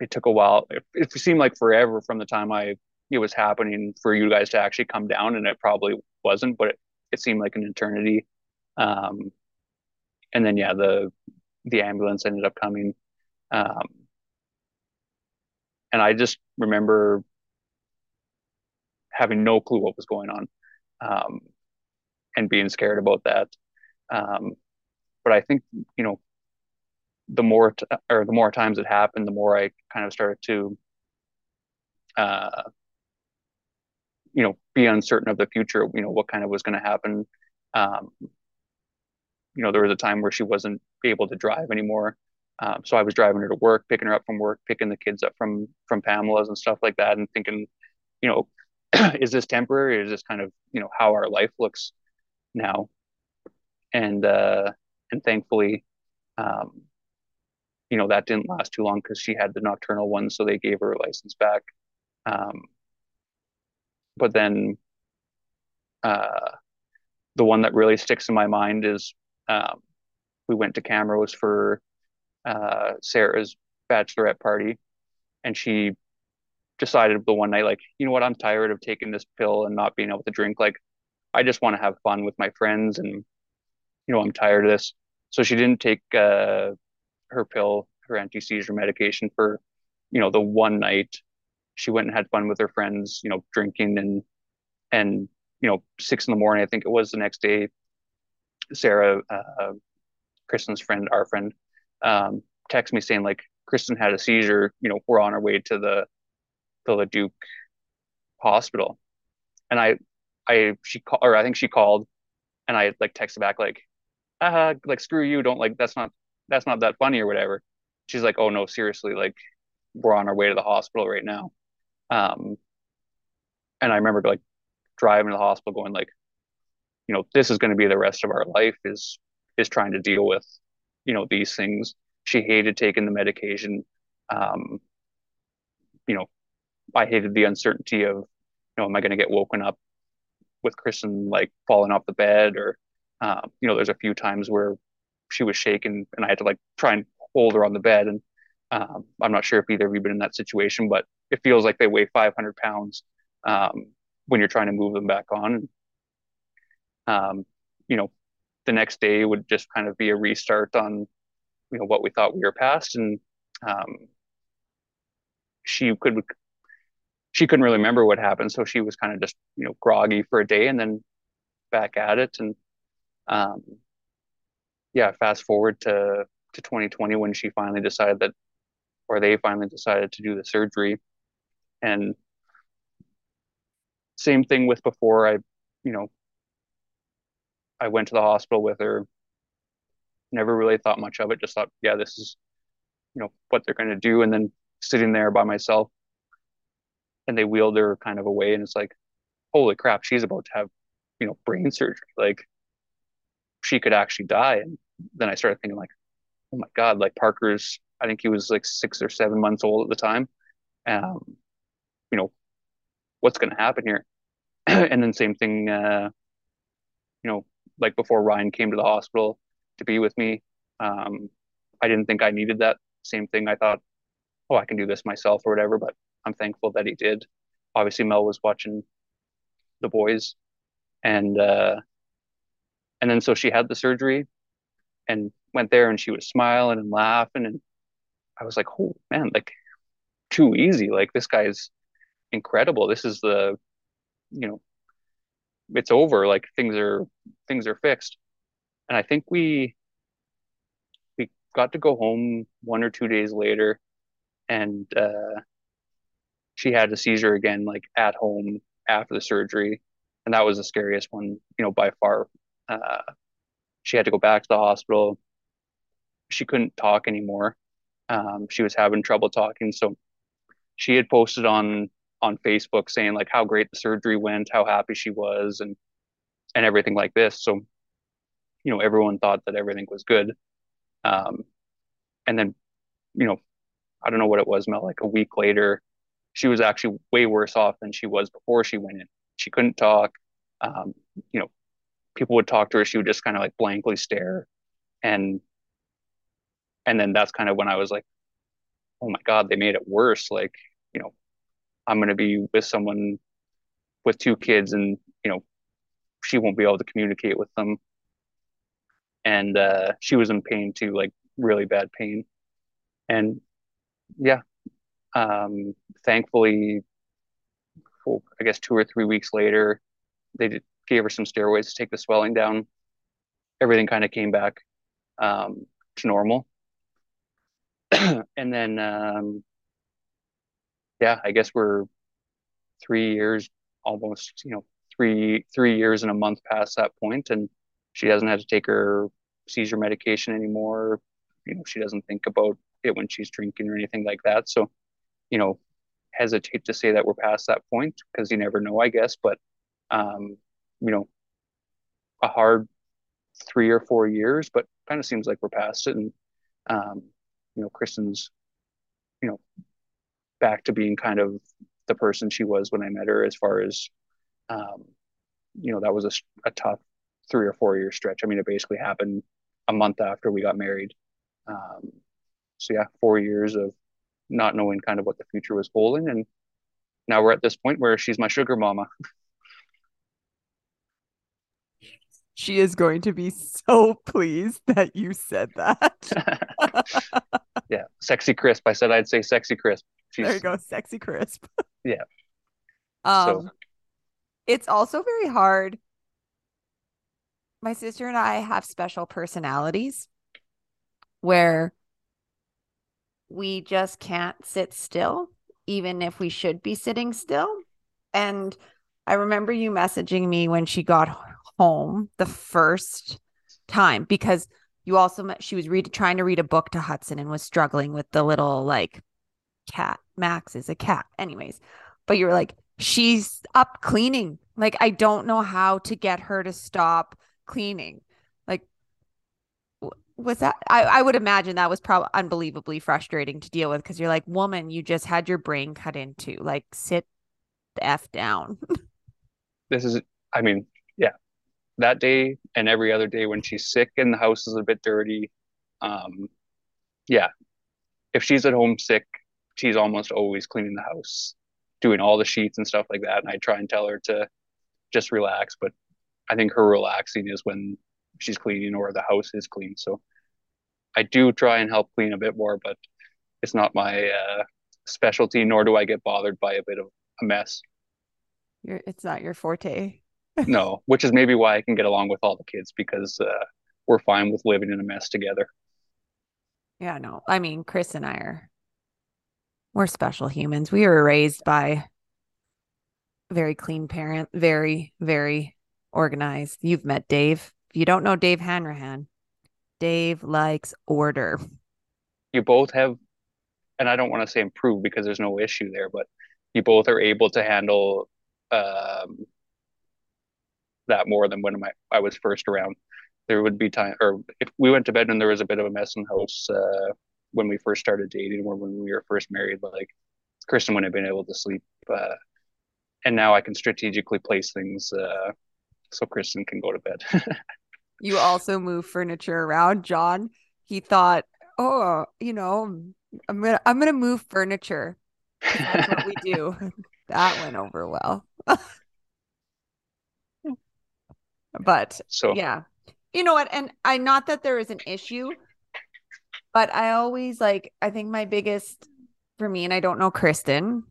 it took a while. It, it seemed like forever from the time I it was happening for you guys to actually come down, and it probably wasn't, but it, it seemed like an eternity. Um, and then yeah, the the ambulance ended up coming. Um, and I just remember having no clue what was going on um, and being scared about that. Um, but I think, you know, the more t- or the more times it happened, the more I kind of started to, uh, you know, be uncertain of the future. You know, what kind of was going to happen. Um, you know, there was a time where she wasn't able to drive anymore. Um, so I was driving her to work, picking her up from work, picking the kids up from from Pamela's and stuff like that, and thinking, you know, is this temporary? Is this kind of you know how our life looks now? And uh, and thankfully, um, you know, that didn't last too long because she had the nocturnal one, so they gave her a license back. Um, but then, uh, the one that really sticks in my mind is um, we went to Camrose for uh, Sarah's bachelorette party, and she decided the one night, like, you know what, I'm tired of taking this pill and not being able to drink. Like, I just want to have fun with my friends, and you know, I'm tired of this. So she didn't take uh, her pill, her anti seizure medication for, you know, the one night. She went and had fun with her friends, you know, drinking and and you know, six in the morning, I think it was the next day. Sarah, uh, Kristen's friend, our friend, um, text me saying like Kristen had a seizure. You know, we're on our way to the to the Duke hospital, and I, I she called or I think she called, and I like texted back like, uh, like screw you, don't like that's not that's not that funny or whatever. She's like, oh no, seriously, like we're on our way to the hospital right now. Um, and I remember like driving to the hospital going like, you know, this is going to be the rest of our life is is trying to deal with you know these things. She hated taking the medication. Um, you know, I hated the uncertainty of, you know, am I going to get woken up with Kristen like falling off the bed or, uh, you know, there's a few times where she was shaken and I had to like try and hold her on the bed. And um, I'm not sure if either of you been in that situation, but it feels like they weigh 500 pounds um, when you're trying to move them back on. Um, you know, the next day would just kind of be a restart on you know what we thought we were past. And um, she could she couldn't really remember what happened. So she was kind of just you know groggy for a day and then back at it. And um, yeah fast forward to to 2020 when she finally decided that or they finally decided to do the surgery. And same thing with before. I you know I went to the hospital with her. Never really thought much of it. Just thought, yeah, this is, you know, what they're going to do. And then sitting there by myself, and they wheeled her kind of away, and it's like, holy crap, she's about to have, you know, brain surgery. Like, she could actually die. And then I started thinking, like, oh my god, like Parker's. I think he was like six or seven months old at the time. Um, you know, what's going to happen here? and then same thing. Uh, you know, like before Ryan came to the hospital to be with me. Um, I didn't think I needed that same thing. I thought, oh, I can do this myself or whatever. But I'm thankful that he did. Obviously, Mel was watching the boys, and uh, and then so she had the surgery, and went there, and she was smiling and laughing, and I was like, oh man, like too easy. Like this guy's incredible. This is the, you know, it's over like things are things are fixed. And i think we we got to go home one or two days later and uh she had a seizure again like at home after the surgery. And that was the scariest one you know by far. Uh she had to go back to the hospital. She couldn't talk anymore. Um she was having trouble talking. So she had posted on on Facebook saying like how great the surgery went, how happy she was, and and everything like this. So you know, everyone thought that everything was good. Um, and then, you know, I don't know what it was, Mel, like a week later, she was actually way worse off than she was before she went in. She couldn't talk. Um, you know, people would talk to her. She would just kind of like blankly stare. And, and then that's kind of when I was like, oh my God, they made it worse. Like, you know, I'm going to be with someone with two kids and, you know, she won't be able to communicate with them. And uh, she was in pain too, like really bad pain. And yeah, um, thankfully, well, I guess two or three weeks later, they did, gave her some steroids to take the swelling down. Everything kind of came back um, to normal. and then, um, yeah, I guess we're three years, almost, you know, three three years and a month past that point, and she hasn't had to take her seizure medication anymore. You know, she doesn't think about it when she's drinking or anything like that. So, you know, hesitate to say that we're past that point because you never know, I guess. But, um, you know, a hard three or four years, but kind of seems like we're past it. And, um, you know, Kristen's, you know, back to being kind of the person she was when I met her as far as um, you know, that was a, a tough three or four year stretch. I mean, it basically happened a month after we got married. Um, so yeah, four years of not knowing kind of what the future was holding, and now we're at this point where she's my sugar mama. she is going to be so pleased that you said that. yeah, sexy crisp. I said I'd say sexy crisp. She's, there you go, sexy crisp. yeah. Um, so it's also very hard. My sister and I have special personalities where we just can't sit still, even if we should be sitting still. And I remember you messaging me when she got home the first time because you also met, she was read, trying to read a book to Hudson and was struggling with the little like cat. Max is a cat, anyways. But you were like, she's up cleaning. Like I don't know how to get her to stop cleaning. Like was that I, I would imagine that was probably unbelievably frustrating to deal with because you're like, woman, you just had your brain cut into. Like sit the F down. this is I mean, yeah. That day and every other day when she's sick and the house is a bit dirty. Um yeah. If she's at home sick, she's almost always cleaning the house doing all the sheets and stuff like that. And I try and tell her to just relax, but I think her relaxing is when she's cleaning or the house is clean. So I do try and help clean a bit more, but it's not my uh, specialty, nor do I get bothered by a bit of a mess. You're, it's not your forte. No, which is maybe why I can get along with all the kids because uh, we're fine with living in a mess together. Yeah, no. I mean, Chris and I are we're special humans. We were raised by very clean parent, very, very organized. You've met Dave. If you don't know Dave Hanrahan, Dave likes order. You both have, and I don't want to say improve because there's no issue there, but you both are able to handle um, that more than when I, I was first around. There would be time, or if we went to bed and there was a bit of a mess in the house, uh, when we first started dating or when we were first married, like Kristen wouldn't have been able to sleep. Uh, and now I can strategically place things uh, so Kristen can go to bed. you also move furniture around, John. He thought, oh, you know, I'm gonna I'm gonna move furniture. That's what we do. that went over well. but so yeah, you know what? And I not that there is an issue, but I always like, I think my biggest for me, and I don't know Kristen,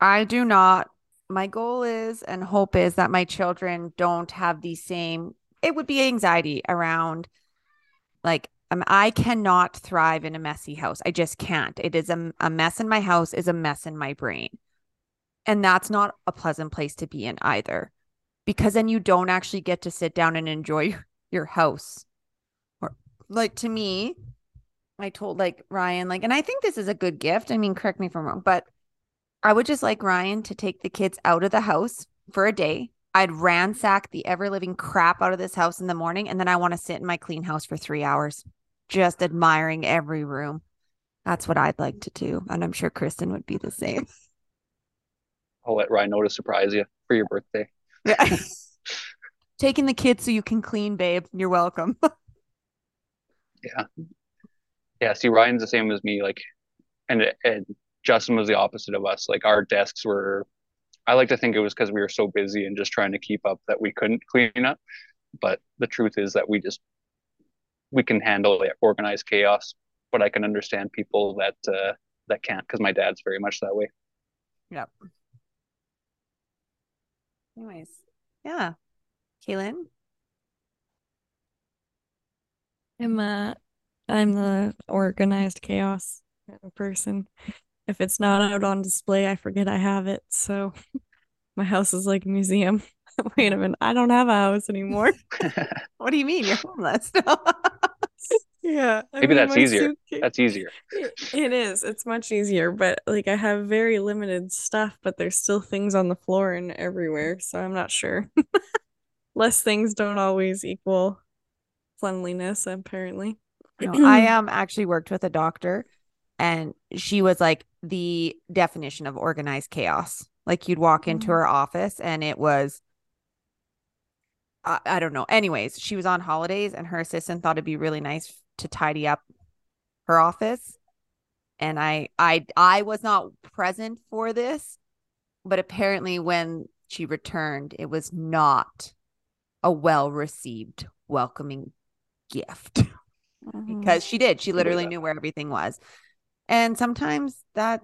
I do not. My goal is and hope is that my children don't have the same, it would be anxiety around like, um, I cannot thrive in a messy house. I just can't. It is a, a mess in my house, is a mess in my brain. And that's not a pleasant place to be in either, because then you don't actually get to sit down and enjoy your house. Or like to me, I told like Ryan, like, and I think this is a good gift. I mean, correct me if I'm wrong, but I would just like Ryan to take the kids out of the house for a day I'd ransack the ever living crap out of this house in the morning, and then I want to sit in my clean house for three hours, just admiring every room. That's what I'd like to do. And I'm sure Kristen would be the same. I'll let Ryan know to surprise you for your birthday. Yeah. Taking the kids so you can clean, babe. You're welcome. yeah. Yeah. See, Ryan's the same as me. Like, and, and Justin was the opposite of us. Like, our desks were, I like to think it was because we were so busy and just trying to keep up that we couldn't clean up. But the truth is that we just, we can handle organized chaos. But I can understand people that, uh, that can't because my dad's very much that way. Yep. Anyways, yeah. Kaylin? I'm uh I'm the organized chaos kind of person. If it's not out on display, I forget I have it. So my house is like a museum. Wait a minute, I don't have a house anymore. what do you mean? You're homeless. Yeah. I Maybe mean, that's easier. Suitcase, that's easier. It, it is. It's much easier, but like I have very limited stuff, but there's still things on the floor and everywhere. So I'm not sure less things don't always equal cleanliness, apparently. no, I um actually worked with a doctor and she was like the definition of organized chaos. Like you'd walk into mm-hmm. her office and it was I, I don't know. Anyways, she was on holidays and her assistant thought it'd be really nice to tidy up her office. And I I I was not present for this, but apparently when she returned, it was not a well received, welcoming gift mm-hmm. because she did. She literally knew where everything was. And sometimes that,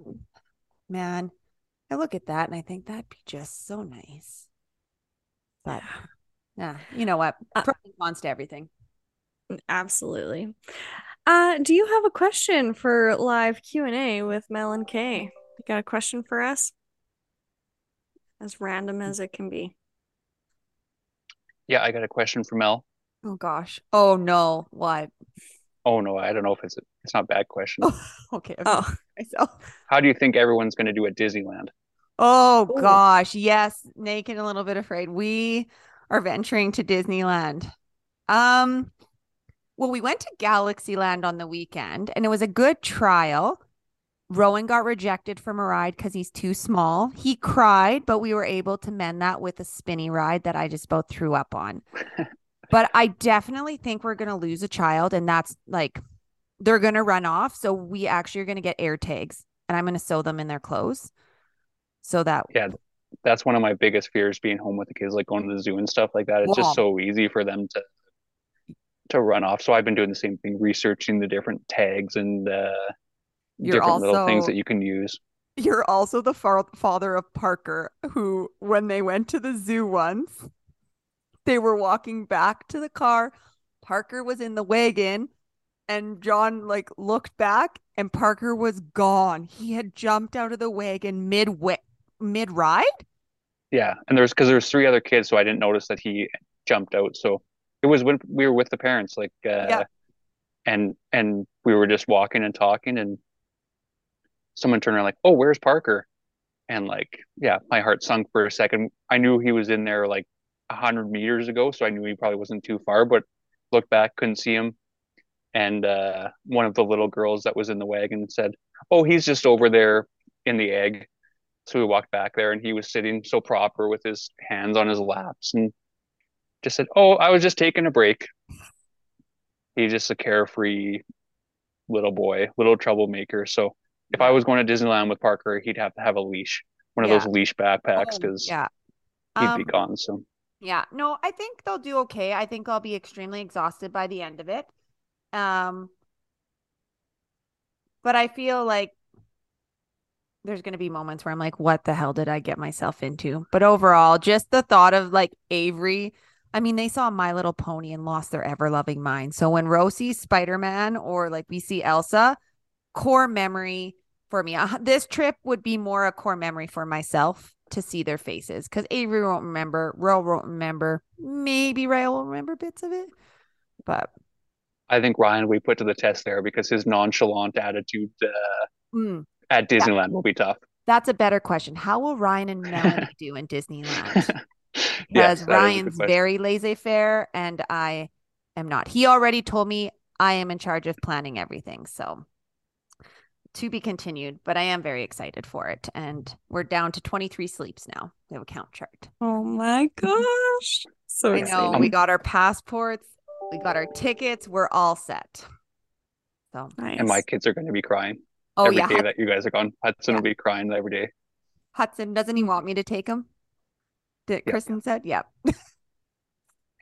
man, I look at that and I think that'd be just so nice. But yeah, you know what? Pros and cons to everything. Absolutely. Uh, do you have a question for live Q and A with Mel and Kae? You got a question for us? As random as it can be. Yeah, I got a question for Mel. Oh gosh. Oh no. What? Oh no, I don't know if it's a, it's not a bad question. Oh, okay. Oh. Myself. How do you think everyone's going to do at Disneyland? Oh Ooh. gosh, yes, naked, a little bit afraid. We are venturing to Disneyland. Um, well, we went to Galaxyland on the weekend, and it was a good trial. Rowan got rejected from a ride because he's too small. He cried, but we were able to mend that with a spinny ride that I just both threw up on. but I definitely think we're going to lose a child, and that's like they're going to run off. So we actually are going to get air tags, and I'm going to sew them in their clothes so that. Yeah, that's one of my biggest fears being home with the kids, like going to the zoo and stuff like that. It's just so easy for them to to run off. So I've been doing the same thing, researching the different tags and uh, different also, little things that you can use. You're also the far- father of Parker, who, when they went to the zoo once, they were walking back to the car. Parker was in the wagon, and John like looked back, and Parker was gone. He had jumped out of the wagon mid mid ride. Yeah, and there's because there's three other kids, so I didn't notice that he jumped out. So it was when we were with the parents, like, uh, yeah. and and we were just walking and talking, and someone turned around like, "Oh, where's Parker?" And like, yeah, my heart sunk for a second. I knew he was in there like a hundred meters ago, so I knew he probably wasn't too far. But looked back, couldn't see him. And uh, one of the little girls that was in the wagon said, "Oh, he's just over there in the egg." So we walked back there, and he was sitting so proper with his hands on his laps, and just said, "Oh, I was just taking a break." He's just a carefree little boy, little troublemaker. So if I was going to Disneyland with Parker, he'd have to have a leash, one of yeah. those leash backpacks, because oh, yeah, he'd um, be gone. So yeah, no, I think they'll do okay. I think I'll be extremely exhausted by the end of it. Um, but I feel like there's going to be moments where I'm like, what the hell did I get myself into? But overall, just the thought of like Avery. I mean, they saw My Little Pony and lost their ever loving mind. So when Rosie Spider Man or like we see Elsa, core memory for me. Uh, this trip would be more a core memory for myself to see their faces because Avery won't remember, Ro won't remember, maybe Ray will remember bits of it, but I think Ryan we put to the test there because his nonchalant attitude uh, mm, at Disneyland yeah. will be tough. That's a better question. How will Ryan and Melanie do in Disneyland? because Ryan's very laissez faire and I am not. He already told me I am in charge of planning everything. So to be continued, but I am very excited for it. And we're down to 23 sleeps now. We have a count chart. Oh my gosh. So I know exciting. we got our passports, we got our tickets, we're all set. So nice. and my kids are going to be crying. Oh, every yeah. day that you guys are gone. Hudson yeah. will be crying every day. Hudson, doesn't he want me to take him? Did yeah. Kristen said? Yeah.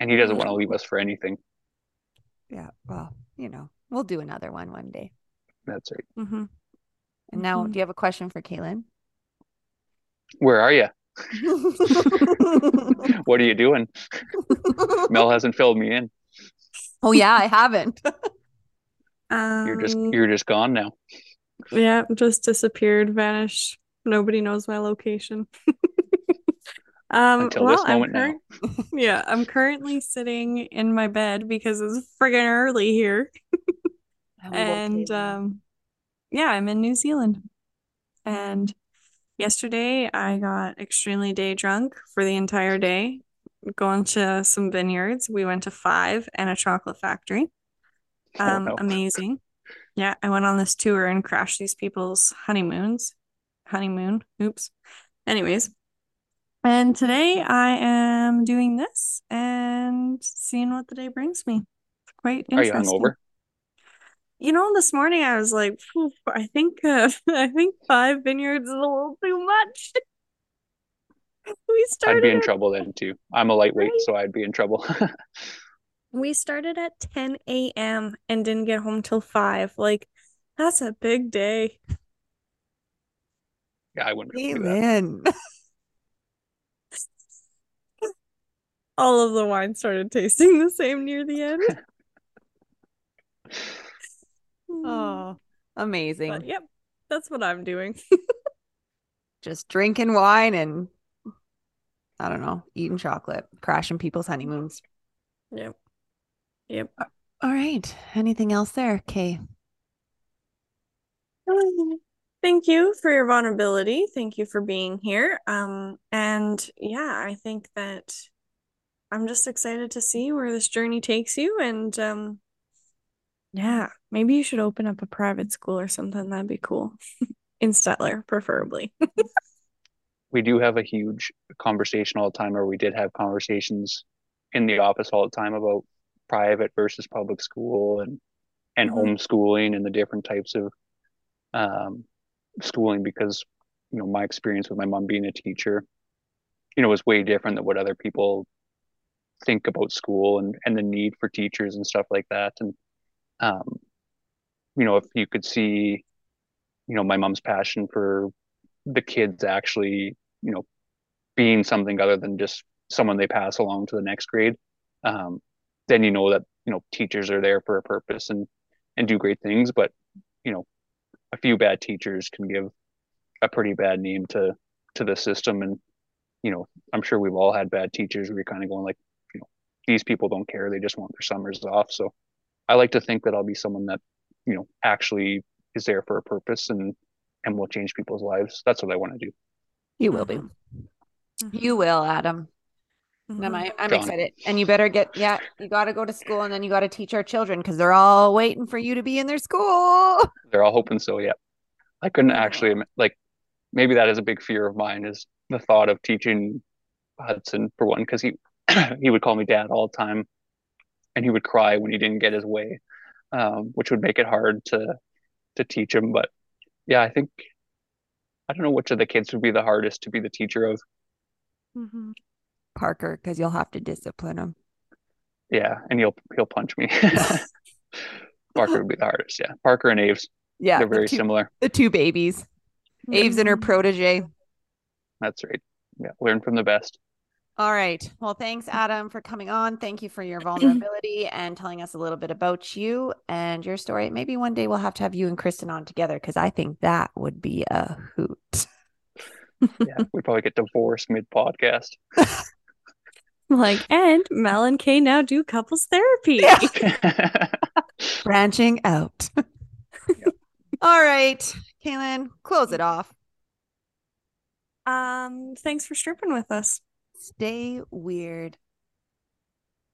and he doesn't want to leave us for anything. Yeah. Well, you know, we'll do another one one day. That's right. Mm-hmm. And now, mm-hmm. do you have a question for Kaylin? Where are you? what are you doing? Mel hasn't filled me in. Oh yeah, I haven't. um, you're just you're just gone now. Yeah, just disappeared, vanished. Nobody knows my location. Um, Until well, this moment cur- now. yeah, I'm currently sitting in my bed because it's friggin' early here. and um, yeah, I'm in New Zealand. And yesterday I got extremely day drunk for the entire day, going to some vineyards. We went to five and a chocolate factory. Oh, um, oh, no. amazing. Yeah, I went on this tour and crashed these people's honeymoons. Honeymoon. Oops. Anyways, and today I am doing this and seeing what the day brings me. It's quite interesting. Are you hungover? You know, this morning I was like, I think uh, I think five vineyards is a little too much. we started. I'd be in at... trouble then too. I'm a lightweight, right? so I'd be in trouble. we started at 10 a.m. and didn't get home till five. Like, that's a big day. Yeah, I wouldn't. Amen. All of the wine started tasting the same near the end. oh, amazing. But, yep, that's what I'm doing. Just drinking wine and I don't know, eating chocolate, crashing people's honeymoons. Yep. Yep. All right. Anything else there, Kae? Thank you for your vulnerability. Thank you for being here. Um, and yeah, I think that I'm just excited to see where this journey takes you. And um, yeah, maybe you should open up a private school or something. That'd be cool. In Stettler, preferably. we do have a huge conversation all the time, or we did have conversations in the office all the time about private versus public school and and mm-hmm. homeschooling and the different types of um, schooling because you know my experience with my mom being a teacher you know was way different than what other people think about school and and the need for teachers and stuff like that and um, you know, if you could see, you know, my mom's passion for the kids actually, you know, being something other than just someone they pass along to the next grade, um, then you know that you know teachers are there for a purpose and and do great things. But you know, a few bad teachers can give a pretty bad name to to the system, and you know, I'm sure we've all had bad teachers where you're kind of going like, these people don't care; they just want their summers off. So I like to think that I'll be someone that, you know, actually is there for a purpose and and will change people's lives. That's what I want to do. You will be. Mm-hmm. You will, Adam. Mm-hmm. I'm, I'm excited. And you better get, yeah, you got to go to school and then you got to teach our children because they're all waiting for you to be in their school. They're all hoping so. Yeah. I couldn't actually, like, maybe that is a big fear of mine is the thought of teaching Hudson for one, because he, he would call me dad all the time and he would cry when he didn't get his way, um, which would make it hard to to teach him. But yeah, I think I don't know which of the kids would be the hardest to be the teacher of. Mm-hmm. Parker, because you'll have to discipline him. Yeah, and he'll he'll punch me. Parker would be the hardest. Yeah, Parker and Aves. Yeah, they're very the two, similar. The two babies, mm-hmm. Aves and her protege. That's right. Yeah, learn from the best. All right. Well, thanks, mm. Adam, for coming on. Thank you for your mm. vulnerability and telling us a little bit about you and your story. Maybe one day we'll have to have you and Kristen on together because I think that would be a hoot. yeah, we probably get divorced mid podcast. like, and Mel and Kae now do couples therapy. Yeah. Branching out. Yep. All right, Kaylin, close it mm. off. Um, thanks for stripping with us. Stay weird.